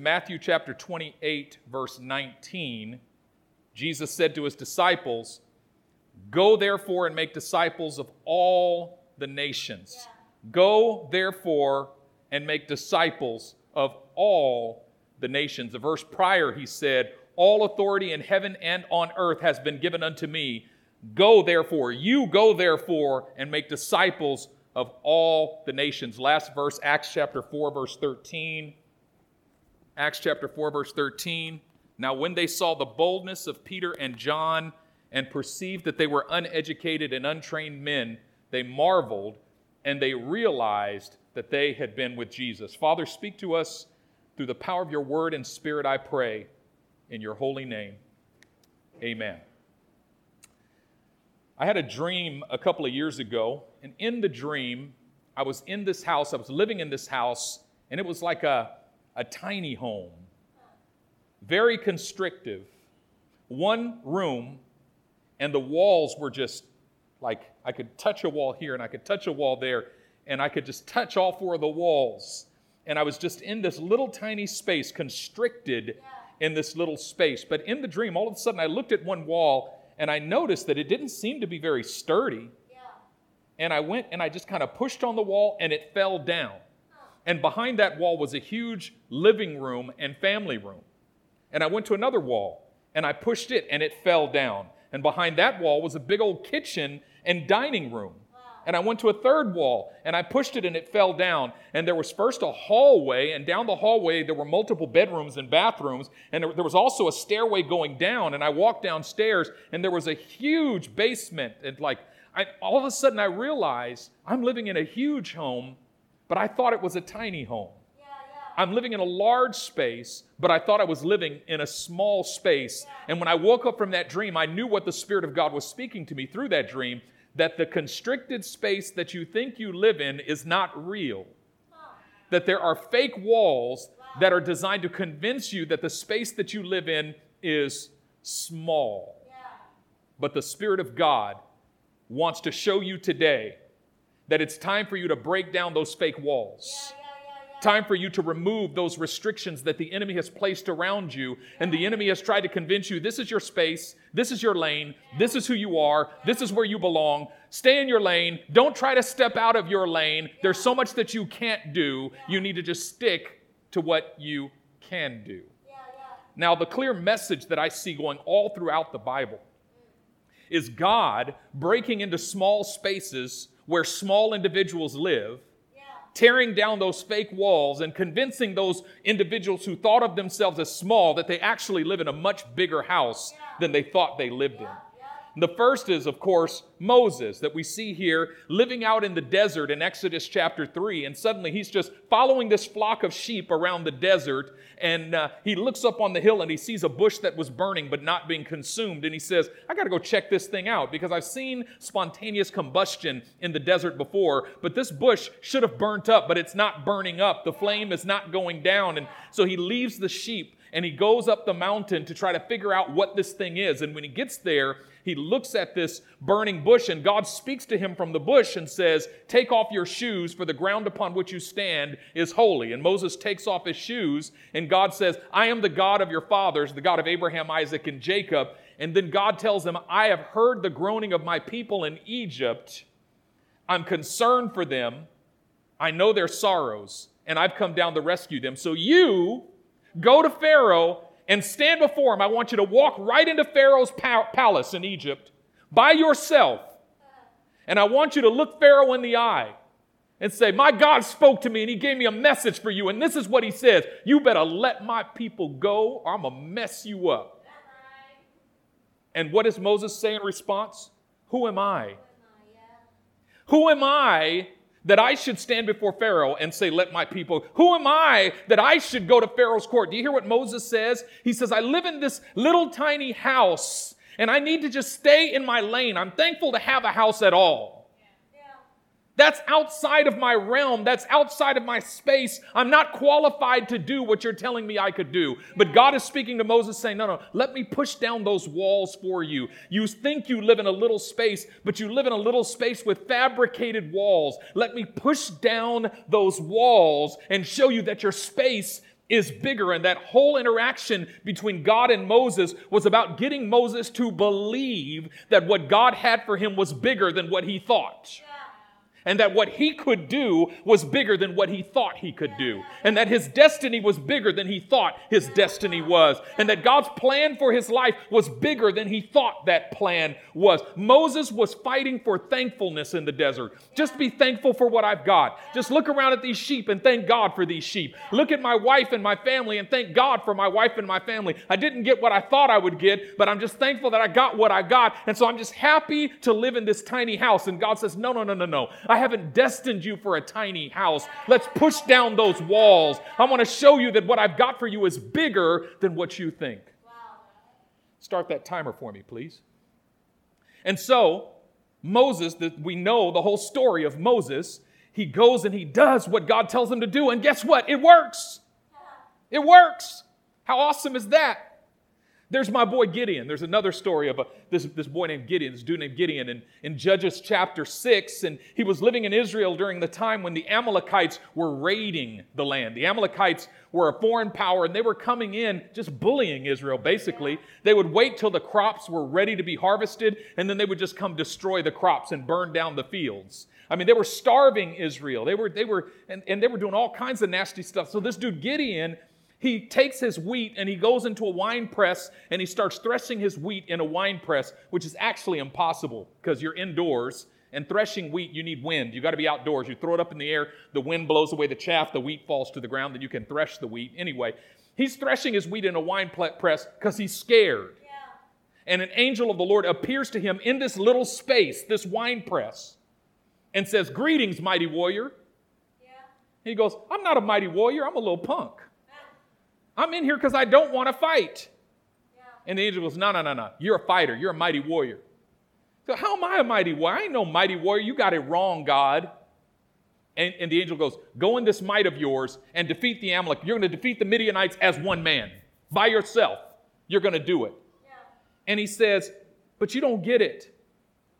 Matthew chapter 28, verse 19. Jesus said to his disciples, Go therefore and make disciples of all the nations. Yeah. Go therefore and make disciples of all the nations. A verse prior, he said, All authority in heaven and on earth has been given unto me. Go therefore, you go therefore and make disciples of all the nations. Last verse, Acts chapter 4, verse 13. Acts chapter 4, verse 13. Now, when they saw the boldness of Peter and John and perceived that they were uneducated and untrained men, they marveled and they realized that they had been with Jesus. Father, speak to us through the power of your word and spirit, I pray, in your holy name. Amen. I had a dream a couple of years ago, and in the dream, I was in this house, I was living in this house, and it was like a, a tiny home, very constrictive. One room, and the walls were just like I could touch a wall here and I could touch a wall there, and I could just touch all four of the walls. And I was just in this little tiny space, constricted in this little space. But in the dream, all of a sudden, I looked at one wall and I noticed that it didn't seem to be very sturdy. Yeah. And I went and I just kind of pushed on the wall and it fell down. And behind that wall was a huge living room and family room. And I went to another wall and I pushed it and it fell down. And behind that wall was a big old kitchen and dining room. And I went to a third wall and I pushed it and it fell down. And there was first a hallway, and down the hallway there were multiple bedrooms and bathrooms. And there, was also a stairway going down. And I walked downstairs and there was a huge basement. And like, I, all of a sudden I realized I'm living in a huge home, but I thought it was a tiny home. I'm living in a large space, but I thought I was living in a small space. And when I woke up from that dream, I knew what the Spirit of God was speaking to me through that dream that the constricted space that you think you live in is not real. That there are fake walls that are designed to convince you that the space that you live in is small. But the Spirit of God wants to show you today that it's time for you to break down those fake walls. Time for you to remove those restrictions that the enemy has placed around you. And the enemy has tried to convince you this is your space, this is your lane, this is who you are, this is where you belong. Stay in your lane. Don't try to step out of your lane. There's so much that you can't do. You need to just stick to what you can do. Now, the clear message that I see going all throughout the Bible is God breaking into small spaces where small individuals live tearing down those fake walls and convincing those individuals who thought of themselves as small that they actually live in a much bigger house than they thought they lived in. The first is, of course, Moses that we see here living out in the desert in Exodus chapter 3. And suddenly he's just following this flock of sheep around the desert. And uh, he looks up on the hill and he sees a bush that was burning but not being consumed. And he says, I got to go check this thing out because I've seen spontaneous combustion in the desert before. But this bush should have burnt up, but it's not burning up. The flame is not going down. And so he leaves the sheep and he goes up the mountain to try to figure out what this thing is. And when he gets there, he looks at this burning bush, and God speaks to him from the bush and says, Take off your shoes, for the ground upon which you stand is holy. And Moses takes off his shoes, and God says, I am the God of your fathers, the God of Abraham, Isaac, and Jacob. And then God tells him, I have heard the groaning of my people in Egypt. I'm concerned for them. I know their sorrows, and I've come down to rescue them. So you go to Pharaoh and stand before him. I want you to walk right into Pharaoh's palace in Egypt by yourself. And I want you to look Pharaoh in the eye and say, My God spoke to me and he gave me a message for you. And this is what he says You better let my people go or I'm going to mess you up. And what does Moses say in response? Who am I? Who am I that I should stand before Pharaoh and say, Let my people, who am I that I should go to Pharaoh's court? Do you hear what Moses says? He says, I live in this little tiny house and I need to just stay in my lane. I'm thankful to have a house at all. That's outside of my realm. That's outside of my space. I'm not qualified to do what you're telling me I could do. But God is speaking to Moses saying, No, no, let me push down those walls for you. You think you live in a little space, but you live in a little space with fabricated walls. Let me push down those walls and show you that your space is bigger. And that whole interaction between God and Moses was about getting Moses to believe that what God had for him was bigger than what he thought and that what he could do was bigger than what he thought he could do, and that his destiny was bigger than he thought his destiny was, and that God's plan for his life was bigger than he thought that plan was. Moses was fighting for thankfulness in the desert. Just be thankful for what I've got. Just look around at these sheep and thank God for these sheep. Look at my wife and my family and thank God for my wife and my family. I didn't get what I thought I would get, but I'm just thankful that I got what I got, and so I'm just happy to live in this tiny house. And God says, No, no, no, no, no. I haven't destined you for a tiny house. Let's push down those walls. I want to show you that what I've got for you is bigger than what you think. Start that timer for me, please. And so, Moses, that we know the whole story of Moses, he goes and he does what God tells him to do, and guess what? It works. It works. How awesome is that? There's my boy Gideon. There's another story of a, this, this boy named Gideon, this dude named Gideon, in, in Judges chapter 6. And he was living in Israel during the time when the Amalekites were raiding the land. The Amalekites were a foreign power and they were coming in just bullying Israel, basically. They would wait till the crops were ready to be harvested and then they would just come destroy the crops and burn down the fields. I mean, they were starving Israel. They were, they were, and, and they were doing all kinds of nasty stuff. So this dude Gideon he takes his wheat and he goes into a wine press and he starts threshing his wheat in a wine press, which is actually impossible because you're indoors and threshing wheat, you need wind. You got to be outdoors. You throw it up in the air, the wind blows away the chaff, the wheat falls to the ground, then you can thresh the wheat. Anyway, he's threshing his wheat in a wine press because he's scared. Yeah. And an angel of the Lord appears to him in this little space, this wine press, and says, Greetings, mighty warrior. Yeah. He goes, I'm not a mighty warrior, I'm a little punk. I'm in here because I don't want to fight. Yeah. And the angel goes, No, no, no, no. You're a fighter. You're a mighty warrior. So, how am I a mighty warrior? I ain't no mighty warrior. You got it wrong, God. And, and the angel goes, Go in this might of yours and defeat the Amalek. You're going to defeat the Midianites as one man, by yourself. You're going to do it. Yeah. And he says, But you don't get it.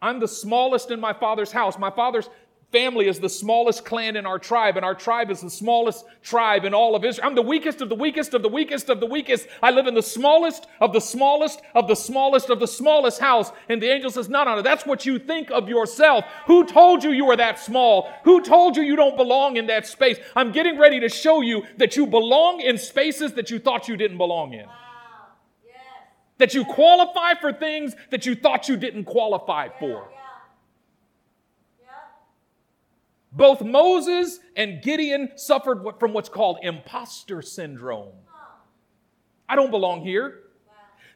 I'm the smallest in my father's house. My father's family is the smallest clan in our tribe, and our tribe is the smallest tribe in all of Israel. I'm the weakest of the weakest of the weakest of the weakest. I live in the smallest of the smallest of the smallest of the smallest house. And the angel says, No, no, no, that's what you think of yourself. Who told you you were that small? Who told you you don't belong in that space? I'm getting ready to show you that you belong in spaces that you thought you didn't belong in. That you qualify for things that you thought you didn't qualify for. Both Moses and Gideon suffered from what's called imposter syndrome. I don't belong here.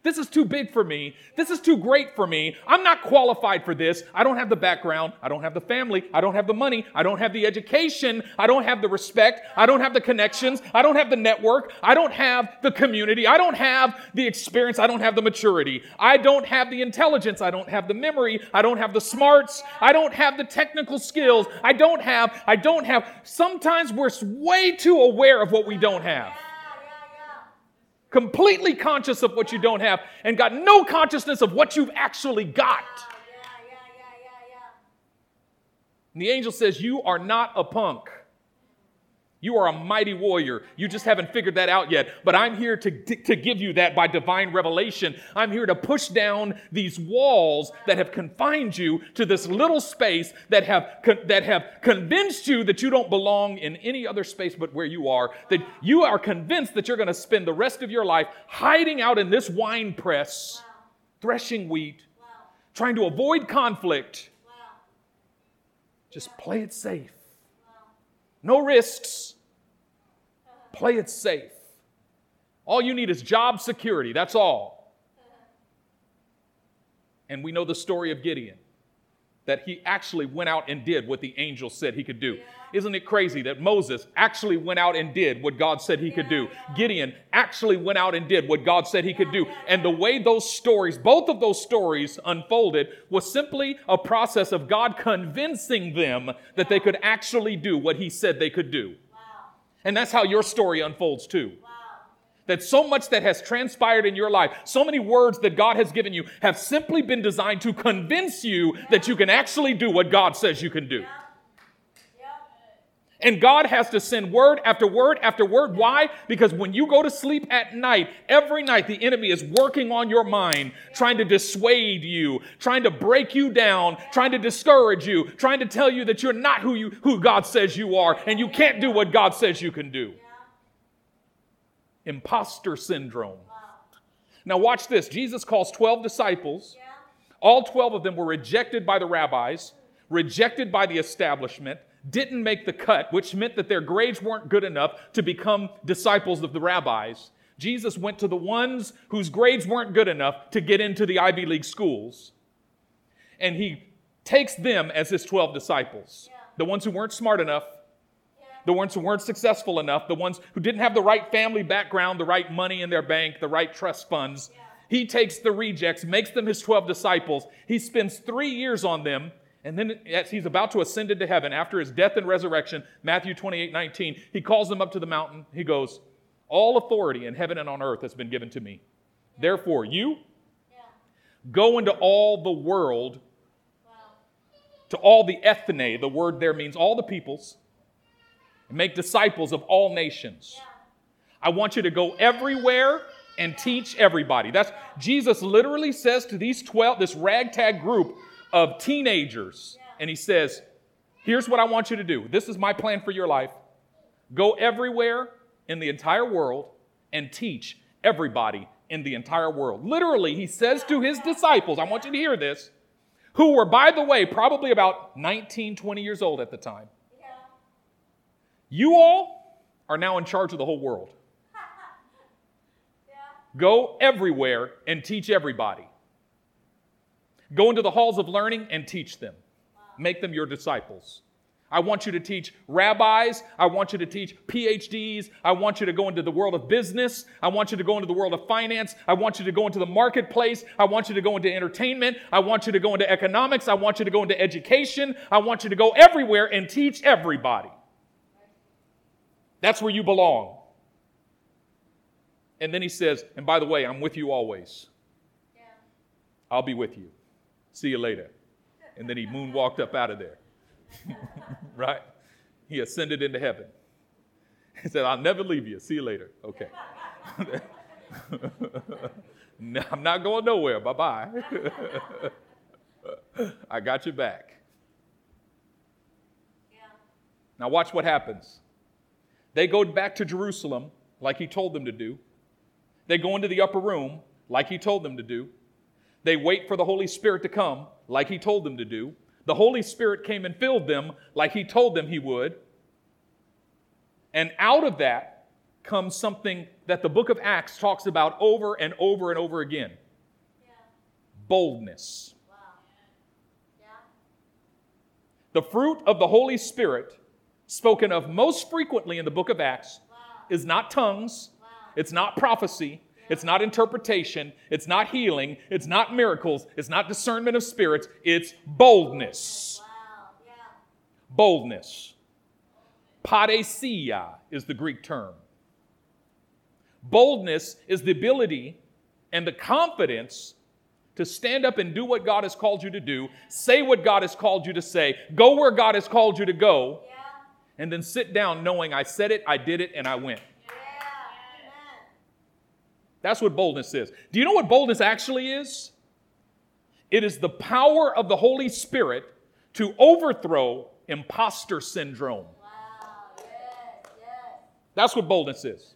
This is too big for me. This is too great for me. I'm not qualified for this. I don't have the background. I don't have the family. I don't have the money. I don't have the education. I don't have the respect. I don't have the connections. I don't have the network. I don't have the community. I don't have the experience. I don't have the maturity. I don't have the intelligence. I don't have the memory. I don't have the smarts. I don't have the technical skills. I don't have, I don't have. Sometimes we're way too aware of what we don't have completely conscious of what you don't have, and got no consciousness of what you've actually got. And the angel says, You are not a punk. You are a mighty warrior. You just haven't figured that out yet. But I'm here to, to give you that by divine revelation. I'm here to push down these walls that have confined you to this little space that have, that have convinced you that you don't belong in any other space but where you are. That you are convinced that you're going to spend the rest of your life hiding out in this wine press, threshing wheat, trying to avoid conflict. Just play it safe. No risks. Play it safe. All you need is job security. That's all. And we know the story of Gideon that he actually went out and did what the angel said he could do. Isn't it crazy that Moses actually went out and did what God said he could do? Gideon actually went out and did what God said he could do. And the way those stories, both of those stories unfolded, was simply a process of God convincing them that they could actually do what he said they could do. And that's how your story unfolds too. That so much that has transpired in your life, so many words that God has given you, have simply been designed to convince you that you can actually do what God says you can do. And God has to send word after word after word. Why? Because when you go to sleep at night, every night the enemy is working on your mind, trying to dissuade you, trying to break you down, trying to discourage you, trying to tell you that you're not who you who God says you are and you can't do what God says you can do. Imposter syndrome. Now watch this. Jesus calls 12 disciples. All 12 of them were rejected by the rabbis, rejected by the establishment didn't make the cut, which meant that their grades weren't good enough to become disciples of the rabbis. Jesus went to the ones whose grades weren't good enough to get into the Ivy League schools. And he takes them as his 12 disciples. Yeah. The ones who weren't smart enough, yeah. the ones who weren't successful enough, the ones who didn't have the right family background, the right money in their bank, the right trust funds. Yeah. He takes the rejects, makes them his 12 disciples. He spends three years on them and then as he's about to ascend into heaven after his death and resurrection, Matthew 28 19, he calls them up to the mountain. He goes, All authority in heaven and on earth has been given to me. Therefore, you go into all the world, to all the ethne, the word there means all the peoples, and make disciples of all nations. I want you to go everywhere and teach everybody. That's Jesus literally says to these 12, this ragtag group, of teenagers. And he says, Here's what I want you to do. This is my plan for your life. Go everywhere in the entire world and teach everybody in the entire world. Literally, he says to his disciples, I want you to hear this, who were, by the way, probably about 19, 20 years old at the time. You all are now in charge of the whole world. Go everywhere and teach everybody. Go into the halls of learning and teach them. Make them your disciples. I want you to teach rabbis. I want you to teach PhDs. I want you to go into the world of business. I want you to go into the world of finance. I want you to go into the marketplace. I want you to go into entertainment. I want you to go into economics. I want you to go into education. I want you to go everywhere and teach everybody. That's where you belong. And then he says, and by the way, I'm with you always. Yeah. I'll be with you. See you later. And then he moonwalked up out of there. right? He ascended into heaven. He said, I'll never leave you. See you later. Okay. no, I'm not going nowhere. Bye bye. I got you back. Yeah. Now, watch what happens. They go back to Jerusalem like he told them to do. They go into the upper room like he told them to do. They wait for the Holy Spirit to come, like He told them to do. The Holy Spirit came and filled them, like He told them He would. And out of that comes something that the book of Acts talks about over and over and over again yeah. boldness. Wow. Yeah. The fruit of the Holy Spirit, spoken of most frequently in the book of Acts, wow. is not tongues, wow. it's not prophecy, it's not interpretation. It's not healing. It's not miracles. It's not discernment of spirits. It's boldness. Wow. Yeah. Boldness. Parrhesia is the Greek term. Boldness is the ability and the confidence to stand up and do what God has called you to do, say what God has called you to say, go where God has called you to go, yeah. and then sit down knowing I said it, I did it, and I went. That's what boldness is. Do you know what boldness actually is? It is the power of the Holy Spirit to overthrow imposter syndrome. Wow. Yes, yes. That's what boldness is.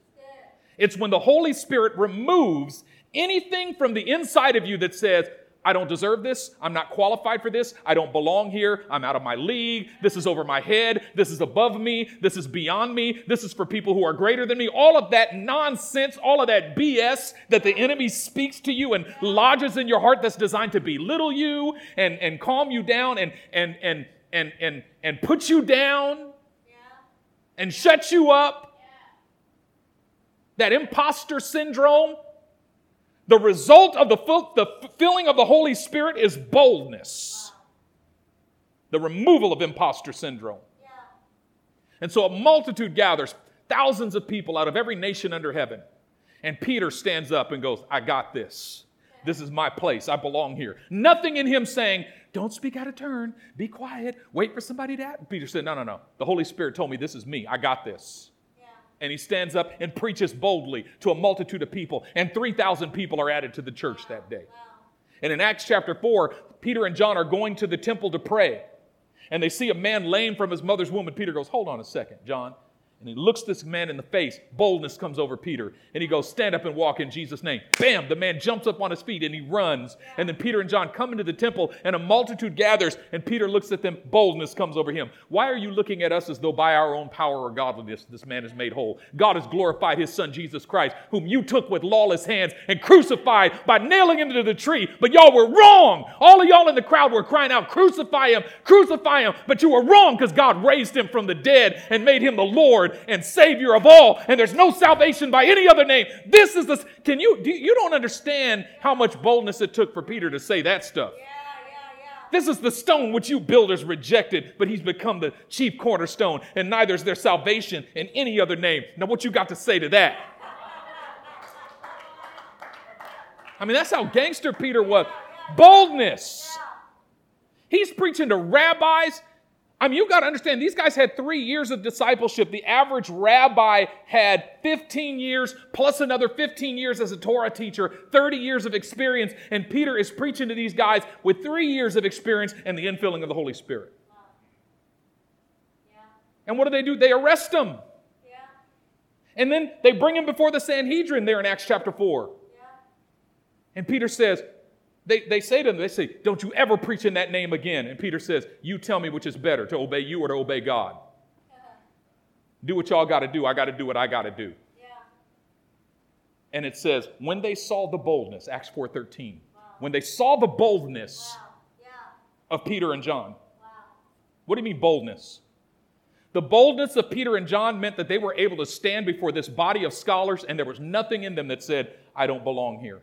It's when the Holy Spirit removes anything from the inside of you that says, I don't deserve this. I'm not qualified for this. I don't belong here. I'm out of my league. This is over my head. This is above me. This is beyond me. This is for people who are greater than me. All of that nonsense, all of that BS that the enemy speaks to you and lodges in your heart that's designed to belittle you and, and calm you down and, and, and, and, and, and put you down and shut you up. That imposter syndrome the result of the, the filling of the Holy Spirit is boldness, the removal of imposter syndrome. And so a multitude gathers, thousands of people out of every nation under heaven. And Peter stands up and goes, I got this. This is my place. I belong here. Nothing in him saying, Don't speak out of turn. Be quiet. Wait for somebody to act. Peter said, No, no, no. The Holy Spirit told me this is me. I got this. And he stands up and preaches boldly to a multitude of people, and 3,000 people are added to the church that day. And in Acts chapter 4, Peter and John are going to the temple to pray. And they see a man lame from his mother's womb. And Peter goes, Hold on a second, John. And he looks this man in the face. Boldness comes over Peter. And he goes, Stand up and walk in Jesus' name. Bam! The man jumps up on his feet and he runs. And then Peter and John come into the temple and a multitude gathers. And Peter looks at them. Boldness comes over him. Why are you looking at us as though by our own power or godliness this man is made whole? God has glorified his son Jesus Christ, whom you took with lawless hands and crucified by nailing him to the tree. But y'all were wrong. All of y'all in the crowd were crying out, Crucify him, crucify him. But you were wrong because God raised him from the dead and made him the Lord Lord and Savior of all, and there's no salvation by any other name. This is the. Can you? Do, you don't understand how much boldness it took for Peter to say that stuff. Yeah, yeah, yeah. This is the stone which you builders rejected, but he's become the chief cornerstone, and neither is there salvation in any other name. Now, what you got to say to that? I mean, that's how gangster Peter was. Boldness. He's preaching to rabbis I mean, you've got to understand, these guys had three years of discipleship. The average rabbi had 15 years plus another 15 years as a Torah teacher, 30 years of experience. And Peter is preaching to these guys with three years of experience and the infilling of the Holy Spirit. Yeah. And what do they do? They arrest him. Yeah. And then they bring him before the Sanhedrin there in Acts chapter 4. Yeah. And Peter says, they, they say to them, they say, Don't you ever preach in that name again. And Peter says, You tell me which is better, to obey you or to obey God. Do what y'all got to do. I got to do what I got to do. Yeah. And it says, when they saw the boldness, Acts 4.13, wow. when they saw the boldness wow. yeah. of Peter and John. Wow. What do you mean boldness? The boldness of Peter and John meant that they were able to stand before this body of scholars and there was nothing in them that said, I don't belong here.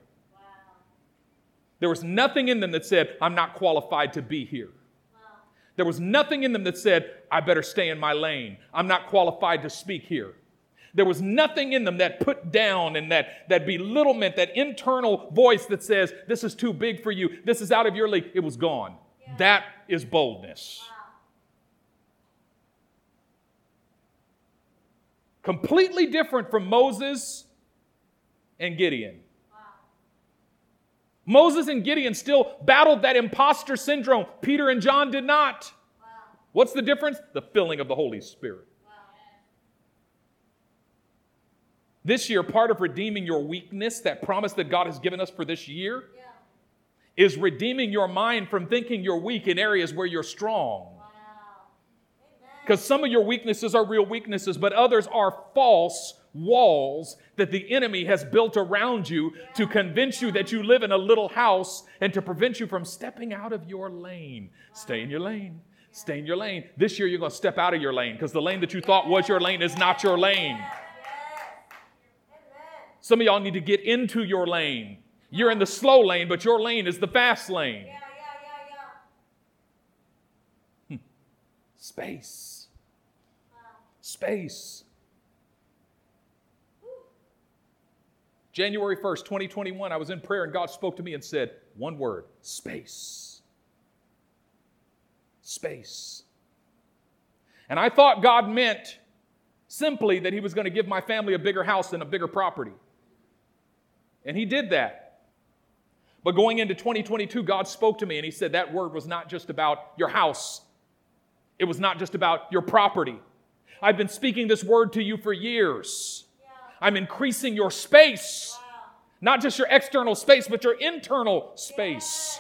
There was nothing in them that said, I'm not qualified to be here. There was nothing in them that said, I better stay in my lane. I'm not qualified to speak here. There was nothing in them that put down and that, that belittlement, that internal voice that says, This is too big for you. This is out of your league. It was gone. Yeah. That is boldness. Wow. Completely different from Moses and Gideon. Moses and Gideon still battled that imposter syndrome. Peter and John did not. Wow. What's the difference? The filling of the Holy Spirit. Wow. This year, part of redeeming your weakness, that promise that God has given us for this year, yeah. is redeeming your mind from thinking you're weak in areas where you're strong. Because some of your weaknesses are real weaknesses, but others are false walls that the enemy has built around you to convince you that you live in a little house and to prevent you from stepping out of your lane. Stay in your lane. Stay in your lane. This year, you're going to step out of your lane because the lane that you thought was your lane is not your lane. Some of y'all need to get into your lane. You're in the slow lane, but your lane is the fast lane. Hmm. Space. Space. January 1st, 2021, I was in prayer and God spoke to me and said, one word space. Space. And I thought God meant simply that He was going to give my family a bigger house and a bigger property. And He did that. But going into 2022, God spoke to me and He said that word was not just about your house, it was not just about your property. I've been speaking this word to you for years. I'm increasing your space. Not just your external space, but your internal space.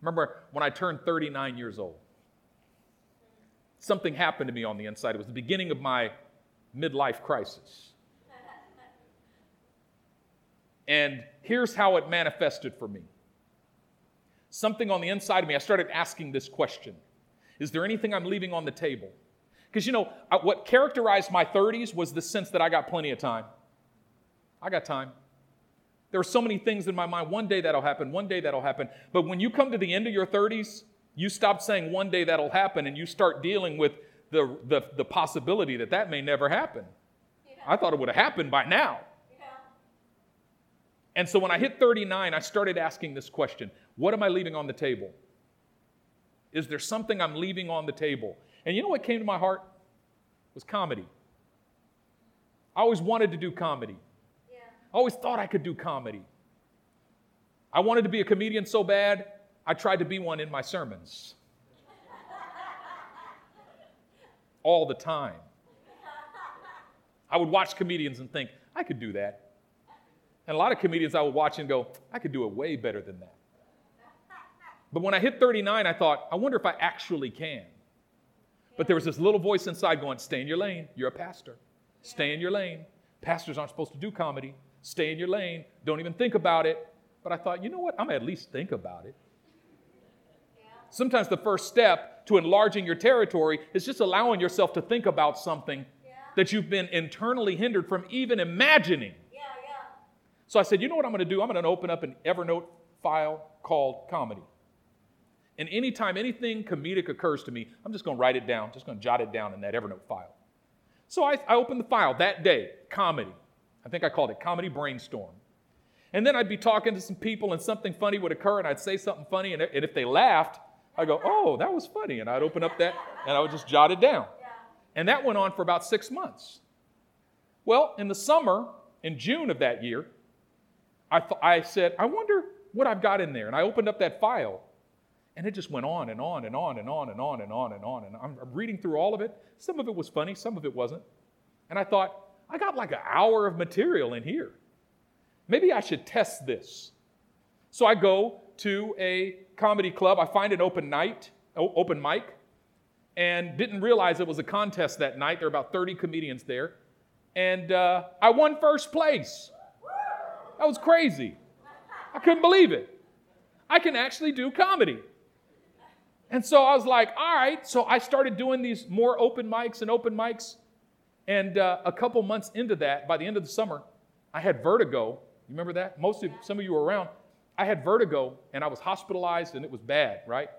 Remember when I turned 39 years old? Something happened to me on the inside. It was the beginning of my midlife crisis. And here's how it manifested for me. Something on the inside of me, I started asking this question Is there anything I'm leaving on the table? Because, you know, what characterized my 30s was the sense that I got plenty of time. I got time. There are so many things in my mind. One day that'll happen, one day that'll happen. But when you come to the end of your 30s, you stop saying one day that'll happen and you start dealing with the, the, the possibility that that may never happen. Yeah. I thought it would have happened by now. Yeah. And so when I hit 39, I started asking this question What am I leaving on the table? Is there something I'm leaving on the table? And you know what came to my heart? It was comedy. I always wanted to do comedy. Yeah. I always thought I could do comedy. I wanted to be a comedian so bad, I tried to be one in my sermons. All the time. I would watch comedians and think, I could do that. And a lot of comedians I would watch and go, I could do it way better than that. But when I hit 39, I thought, I wonder if I actually can. But there was this little voice inside going, Stay in your lane. You're a pastor. Stay in your lane. Pastors aren't supposed to do comedy. Stay in your lane. Don't even think about it. But I thought, you know what? I'm at least think about it. Sometimes the first step to enlarging your territory is just allowing yourself to think about something yeah. that you've been internally hindered from even imagining. Yeah, yeah. So I said, you know what I'm going to do? I'm going to open up an Evernote file called comedy. And anytime anything comedic occurs to me, I'm just going to write it down, just going to jot it down in that Evernote file. So I, I opened the file that day, comedy. I think I called it Comedy Brainstorm. And then I'd be talking to some people and something funny would occur and I'd say something funny and, and if they laughed, I'd go, oh, that was funny. And I'd open up that and I would just jot it down. And that went on for about six months. Well, in the summer, in June of that year, I, th- I said, I wonder what I've got in there. And I opened up that file and it just went on and on and on and on and on and on and on. And I'm reading through all of it. Some of it was funny, some of it wasn't. And I thought, I got like an hour of material in here. Maybe I should test this. So I go to a comedy club. I find an open night, open mic, and didn't realize it was a contest that night. There were about 30 comedians there. And uh, I won first place. That was crazy. I couldn't believe it. I can actually do comedy. And so I was like, all right. So I started doing these more open mics and open mics. And uh, a couple months into that, by the end of the summer, I had vertigo. You remember that? Most of some of you were around. I had vertigo and I was hospitalized and it was bad, right?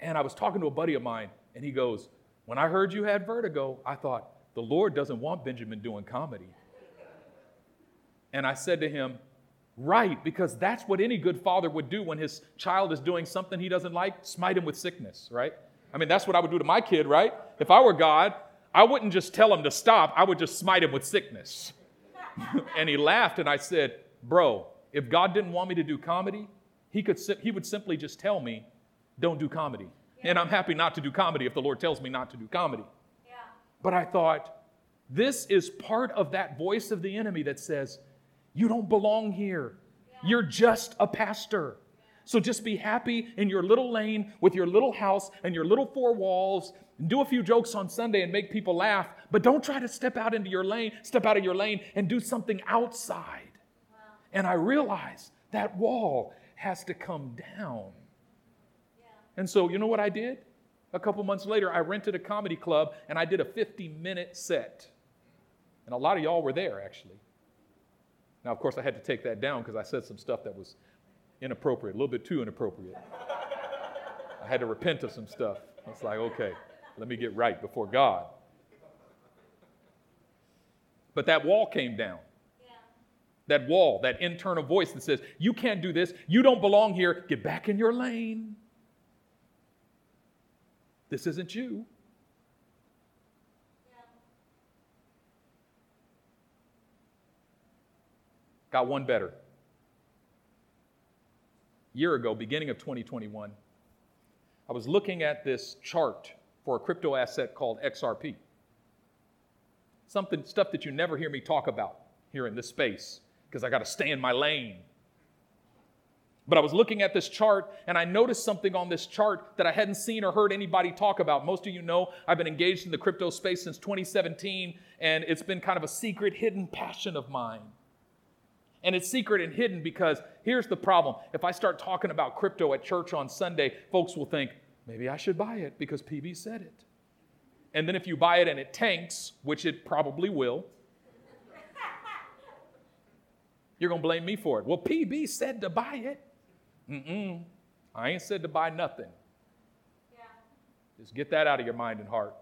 And I was talking to a buddy of mine and he goes, When I heard you had vertigo, I thought, the Lord doesn't want Benjamin doing comedy. And I said to him, right, because that's what any good father would do when his child is doing something he doesn't like, smite him with sickness, right? I mean, that's what I would do to my kid, right? If I were God, I wouldn't just tell him to stop, I would just smite him with sickness. and he laughed, and I said, Bro, if God didn't want me to do comedy, he, could, he would simply just tell me, Don't do comedy. Yeah. And I'm happy not to do comedy if the Lord tells me not to do comedy. Yeah. But I thought, this is part of that voice of the enemy that says, you don't belong here. You're just a pastor. So just be happy in your little lane with your little house and your little four walls and do a few jokes on Sunday and make people laugh, but don't try to step out into your lane, step out of your lane and do something outside. Wow. And I realize that wall has to come down. Yeah. And so, you know what I did? A couple months later, I rented a comedy club and I did a 50 minute set. And a lot of y'all were there actually. Now, of course, I had to take that down because I said some stuff that was inappropriate, a little bit too inappropriate. I had to repent of some stuff. It's like, okay, let me get right before God. But that wall came down. That wall, that internal voice that says, You can't do this. You don't belong here. Get back in your lane. This isn't you. Got one better. year ago, beginning of 2021, I was looking at this chart for a crypto asset called XRP. Something stuff that you never hear me talk about here in this space because I got to stay in my lane. But I was looking at this chart and I noticed something on this chart that I hadn't seen or heard anybody talk about. Most of you know I've been engaged in the crypto space since 2017 and it's been kind of a secret, hidden passion of mine. And it's secret and hidden because here's the problem. If I start talking about crypto at church on Sunday, folks will think, maybe I should buy it because PB said it. And then if you buy it and it tanks, which it probably will, you're going to blame me for it. Well, PB said to buy it. Mm-mm. I ain't said to buy nothing. Yeah. Just get that out of your mind and heart.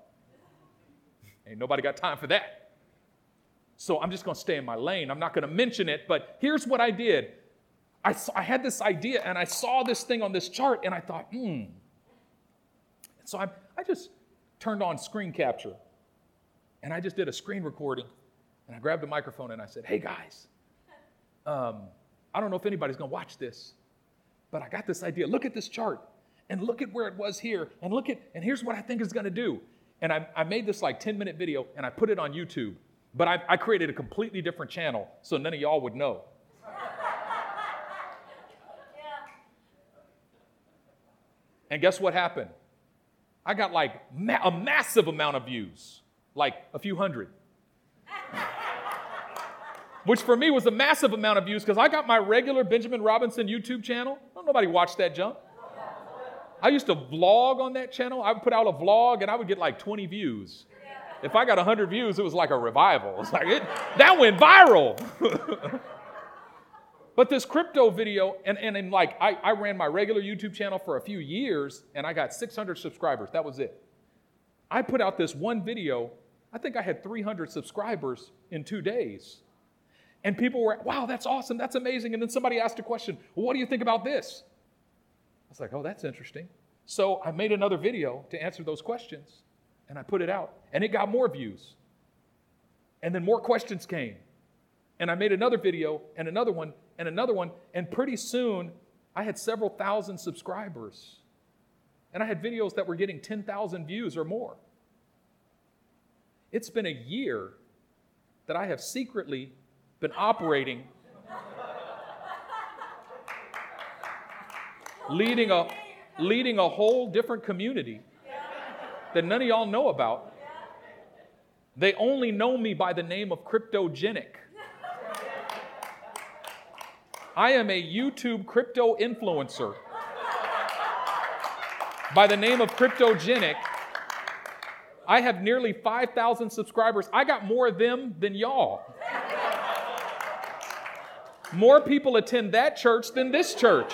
Ain't nobody got time for that. So I'm just going to stay in my lane. I'm not going to mention it, but here's what I did. I, saw, I had this idea and I saw this thing on this chart and I thought, hmm. So I, I just turned on screen capture and I just did a screen recording and I grabbed a microphone and I said, hey guys, um, I don't know if anybody's going to watch this, but I got this idea. Look at this chart and look at where it was here and look at, and here's what I think is going to do. And I, I made this like 10 minute video and I put it on YouTube, but I, I created a completely different channel so none of y'all would know. And guess what happened? I got like ma- a massive amount of views, like a few hundred which for me was a massive amount of views because I got my regular Benjamin Robinson YouTube channel. Don't nobody watch that junk. I used to vlog on that channel. I would put out a vlog and I would get like 20 views. If I got 100 views, it was like a revival. It's like it, that went viral. but this crypto video, and, and, and like I, I ran my regular YouTube channel for a few years and I got 600 subscribers. That was it. I put out this one video. I think I had 300 subscribers in two days. And people were, wow, that's awesome, that's amazing. And then somebody asked a question, well, what do you think about this? I was like, oh, that's interesting. So I made another video to answer those questions and I put it out and it got more views. And then more questions came. And I made another video and another one and another one. And pretty soon I had several thousand subscribers. And I had videos that were getting 10,000 views or more. It's been a year that I have secretly been operating, leading a, leading a whole different community that none of y'all know about. They only know me by the name of Cryptogenic. I am a YouTube crypto influencer by the name of Cryptogenic. I have nearly 5,000 subscribers. I got more of them than y'all. More people attend that church than this church.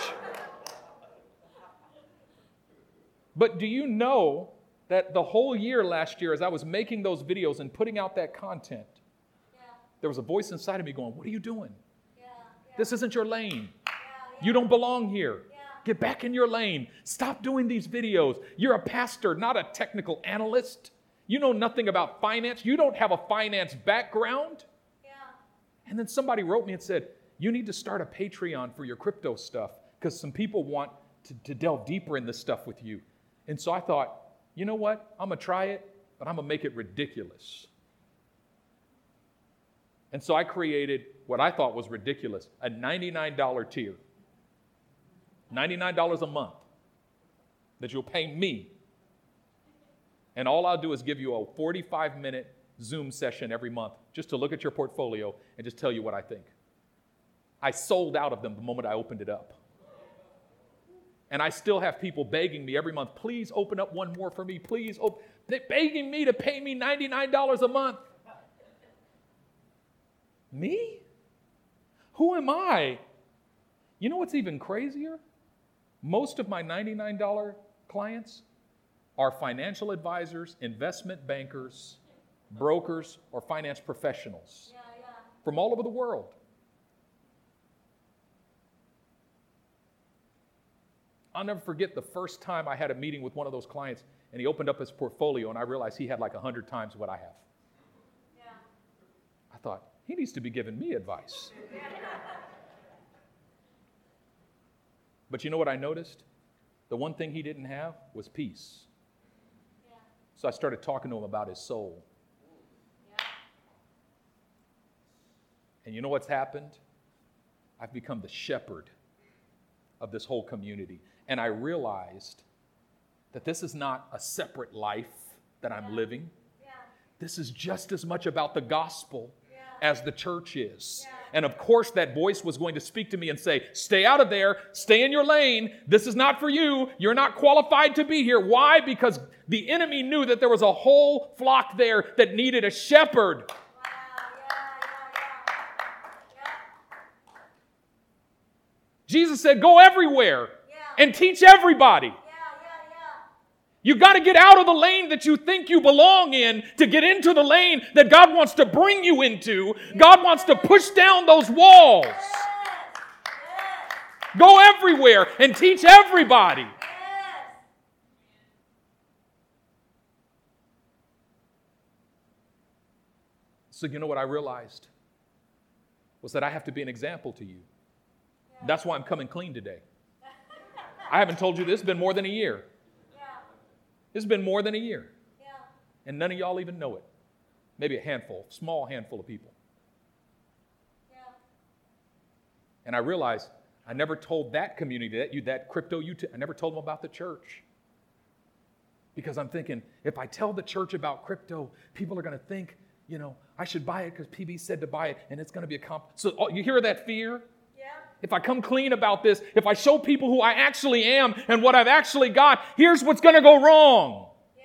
But do you know that the whole year last year, as I was making those videos and putting out that content, yeah. there was a voice inside of me going, What are you doing? Yeah, yeah. This isn't your lane. You don't belong here. Get back in your lane. Stop doing these videos. You're a pastor, not a technical analyst. You know nothing about finance. You don't have a finance background. And then somebody wrote me and said, you need to start a Patreon for your crypto stuff because some people want to, to delve deeper in this stuff with you. And so I thought, you know what? I'm going to try it, but I'm going to make it ridiculous. And so I created what I thought was ridiculous a $99 tier. $99 a month that you'll pay me. And all I'll do is give you a 45 minute Zoom session every month just to look at your portfolio and just tell you what I think. I sold out of them the moment I opened it up. And I still have people begging me every month, please open up one more for me, please. They're begging me to pay me $99 a month. Me? Who am I? You know what's even crazier? Most of my $99 clients are financial advisors, investment bankers, brokers, or finance professionals yeah, yeah. from all over the world. I'll never forget the first time I had a meeting with one of those clients and he opened up his portfolio and I realized he had like 100 times what I have. Yeah. I thought, he needs to be giving me advice. but you know what I noticed? The one thing he didn't have was peace. Yeah. So I started talking to him about his soul. Yeah. And you know what's happened? I've become the shepherd of this whole community. And I realized that this is not a separate life that I'm yeah. living. Yeah. This is just as much about the gospel yeah. as the church is. And of course, that voice was going to speak to me and say, Stay out of there, stay in your lane. This is not for you. You're not qualified to be here. Why? Because the enemy knew that there was a whole flock there that needed a shepherd. Jesus said, Go everywhere and teach everybody. You got to get out of the lane that you think you belong in to get into the lane that God wants to bring you into. God wants to push down those walls. Go everywhere and teach everybody. So, you know what I realized? Was that I have to be an example to you. That's why I'm coming clean today. I haven't told you this, it's been more than a year. It's been more than a year. And none of y'all even know it. Maybe a handful, small handful of people. And I realized I never told that community, that you, that crypto you, I never told them about the church. Because I'm thinking, if I tell the church about crypto, people are going to think, you know, I should buy it because PB said to buy it, and it's going to be a comp. So oh, you hear that fear? If I come clean about this, if I show people who I actually am and what I've actually got, here's what's going to go wrong. Yeah,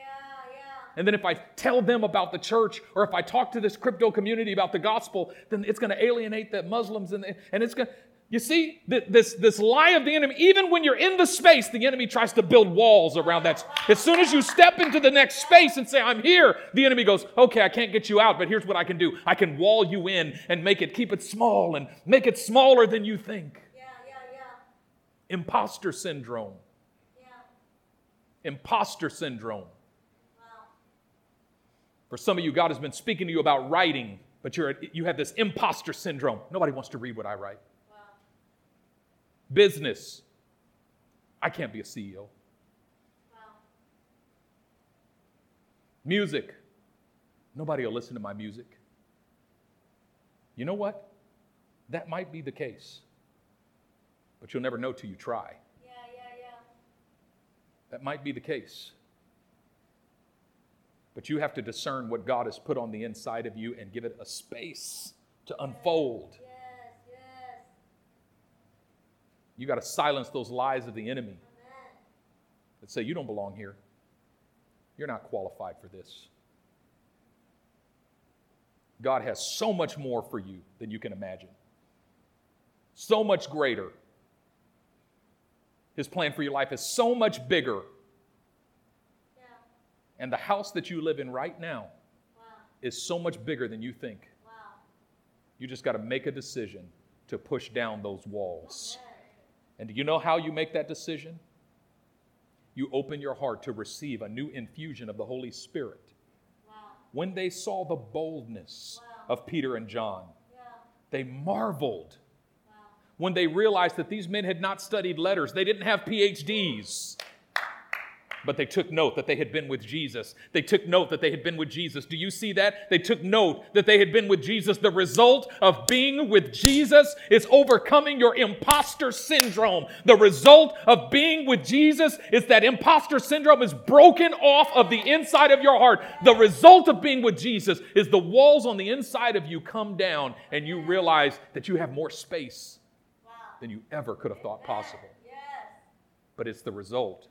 yeah. And then if I tell them about the church, or if I talk to this crypto community about the gospel, then it's going to alienate the Muslims, and, and it's going. to you see, this, this lie of the enemy, even when you're in the space, the enemy tries to build walls around that. As soon as you step into the next space and say, I'm here, the enemy goes, Okay, I can't get you out, but here's what I can do I can wall you in and make it, keep it small and make it smaller than you think. Yeah, yeah, yeah. Imposter syndrome. Yeah. Imposter syndrome. Wow. For some of you, God has been speaking to you about writing, but you're, you have this imposter syndrome. Nobody wants to read what I write business. I can't be a CEO. Wow. Music. Nobody will listen to my music. You know what? That might be the case. But you'll never know till you try. Yeah, yeah, yeah. That might be the case. But you have to discern what God has put on the inside of you and give it a space to unfold. Yeah. You got to silence those lies of the enemy that say, You don't belong here. You're not qualified for this. God has so much more for you than you can imagine, so much greater. His plan for your life is so much bigger. Yeah. And the house that you live in right now wow. is so much bigger than you think. Wow. You just got to make a decision to push down those walls. Oh, And do you know how you make that decision? You open your heart to receive a new infusion of the Holy Spirit. Wow. When they saw the boldness wow. of Peter and John, yeah. they marveled. Wow. When they realized that these men had not studied letters, they didn't have PhDs but they took note that they had been with Jesus. They took note that they had been with Jesus. Do you see that? They took note that they had been with Jesus. The result of being with Jesus is overcoming your imposter syndrome. The result of being with Jesus is that imposter syndrome is broken off of the inside of your heart. The result of being with Jesus is the walls on the inside of you come down and you realize that you have more space than you ever could have thought possible. But it's the result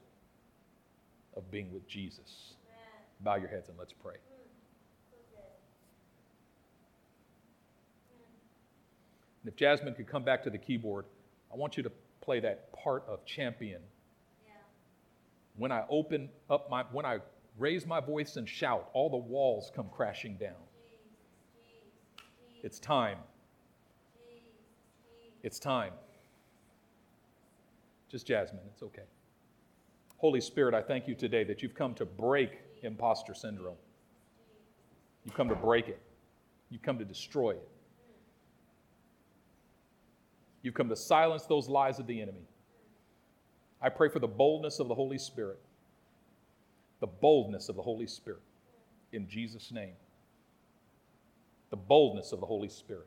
of being with Jesus. Bow your heads and let's pray. And if Jasmine could come back to the keyboard, I want you to play that part of champion. Yeah. When I open up my, when I raise my voice and shout, all the walls come crashing down. It's time. It's time. Just Jasmine, it's okay. Holy Spirit, I thank you today that you've come to break imposter syndrome. You've come to break it, you've come to destroy it. You've come to silence those lies of the enemy. I pray for the boldness of the Holy Spirit. The boldness of the Holy Spirit. In Jesus' name. The boldness of the Holy Spirit.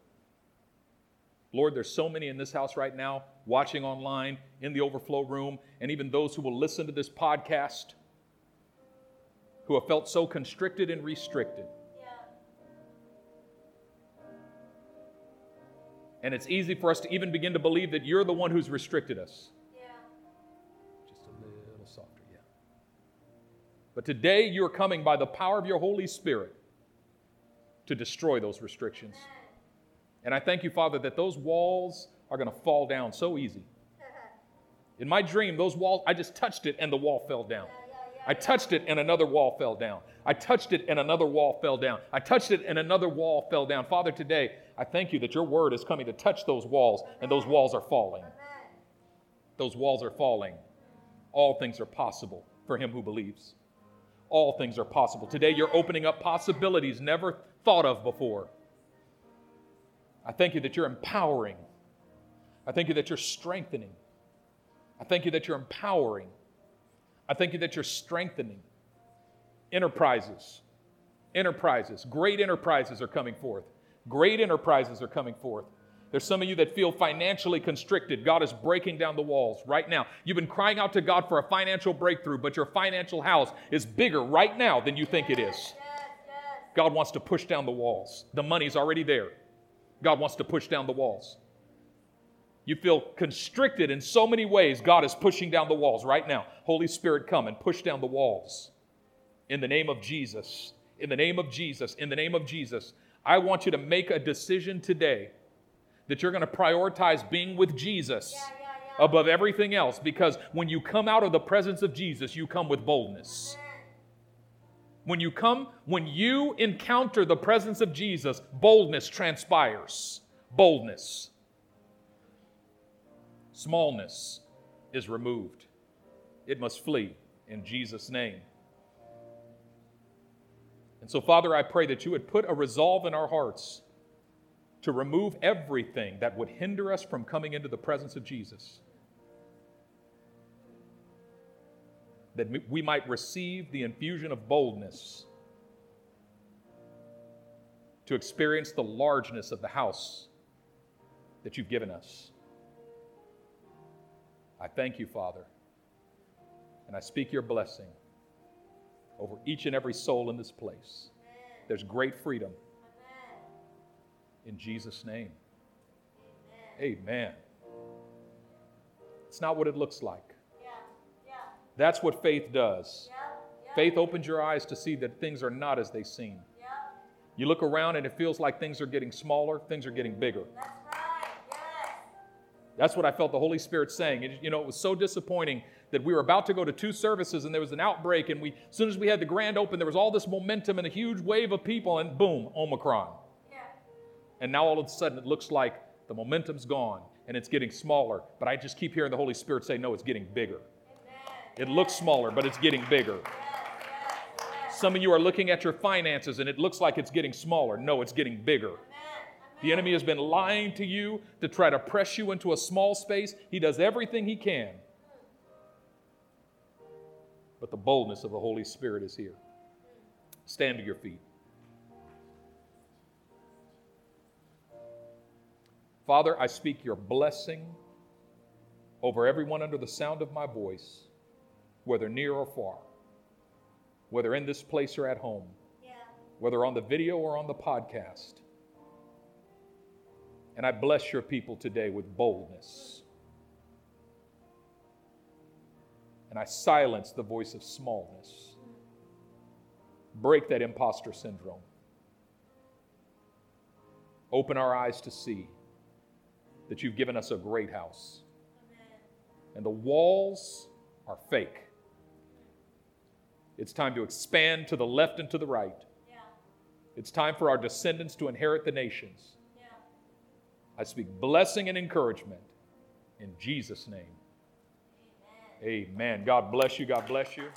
Lord, there's so many in this house right now, watching online, in the overflow room, and even those who will listen to this podcast who have felt so constricted and restricted. And it's easy for us to even begin to believe that you're the one who's restricted us. Yeah. Just a little softer, yeah. But today you're coming by the power of your Holy Spirit to destroy those restrictions. Amen. And I thank you, Father, that those walls are going to fall down so easy. In my dream, those walls, I just touched it and the wall fell down. I touched it and another wall fell down. I touched it and another wall fell down. I touched it and another wall fell down. Father, today, I thank you that your word is coming to touch those walls and those walls are falling. Those walls are falling. All things are possible for him who believes. All things are possible. Today, you're opening up possibilities never thought of before. I thank you that you're empowering. I thank you that you're strengthening. I thank you that you're empowering. I thank you that you're strengthening. Enterprises, enterprises, great enterprises are coming forth. Great enterprises are coming forth. There's some of you that feel financially constricted. God is breaking down the walls right now. You've been crying out to God for a financial breakthrough, but your financial house is bigger right now than you think it is. God wants to push down the walls. The money's already there. God wants to push down the walls. You feel constricted in so many ways. God is pushing down the walls right now. Holy Spirit, come and push down the walls. In the name of Jesus. In the name of Jesus. In the name of Jesus. I want you to make a decision today that you're going to prioritize being with Jesus yeah, yeah, yeah. above everything else because when you come out of the presence of Jesus, you come with boldness. When you come, when you encounter the presence of Jesus, boldness transpires. Boldness. Smallness is removed. It must flee in Jesus' name. And so, Father, I pray that you would put a resolve in our hearts to remove everything that would hinder us from coming into the presence of Jesus. That we might receive the infusion of boldness to experience the largeness of the house that you've given us. I thank you, Father, and I speak your blessing over each and every soul in this place. There's great freedom. In Jesus' name. Amen. Amen. It's not what it looks like. That's what faith does. Faith opens your eyes to see that things are not as they seem. You look around and it feels like things are getting smaller, things are getting bigger. That's right. Yes. That's what I felt the Holy Spirit saying. It, you know, it was so disappointing that we were about to go to two services and there was an outbreak, and we, as soon as we had the grand open, there was all this momentum and a huge wave of people, and boom, Omicron. Yeah. And now all of a sudden it looks like the momentum's gone and it's getting smaller. But I just keep hearing the Holy Spirit say, no, it's getting bigger. It looks smaller, but it's getting bigger. Some of you are looking at your finances and it looks like it's getting smaller. No, it's getting bigger. The enemy has been lying to you to try to press you into a small space. He does everything he can. But the boldness of the Holy Spirit is here. Stand to your feet. Father, I speak your blessing over everyone under the sound of my voice whether near or far, whether in this place or at home, yeah. whether on the video or on the podcast. And I bless your people today with boldness. And I silence the voice of smallness. Break that imposter syndrome. Open our eyes to see that you've given us a great house. And the walls are fake. It's time to expand to the left and to the right. Yeah. It's time for our descendants to inherit the nations. Yeah. I speak blessing and encouragement in Jesus' name. Amen. Amen. God bless you. God bless you.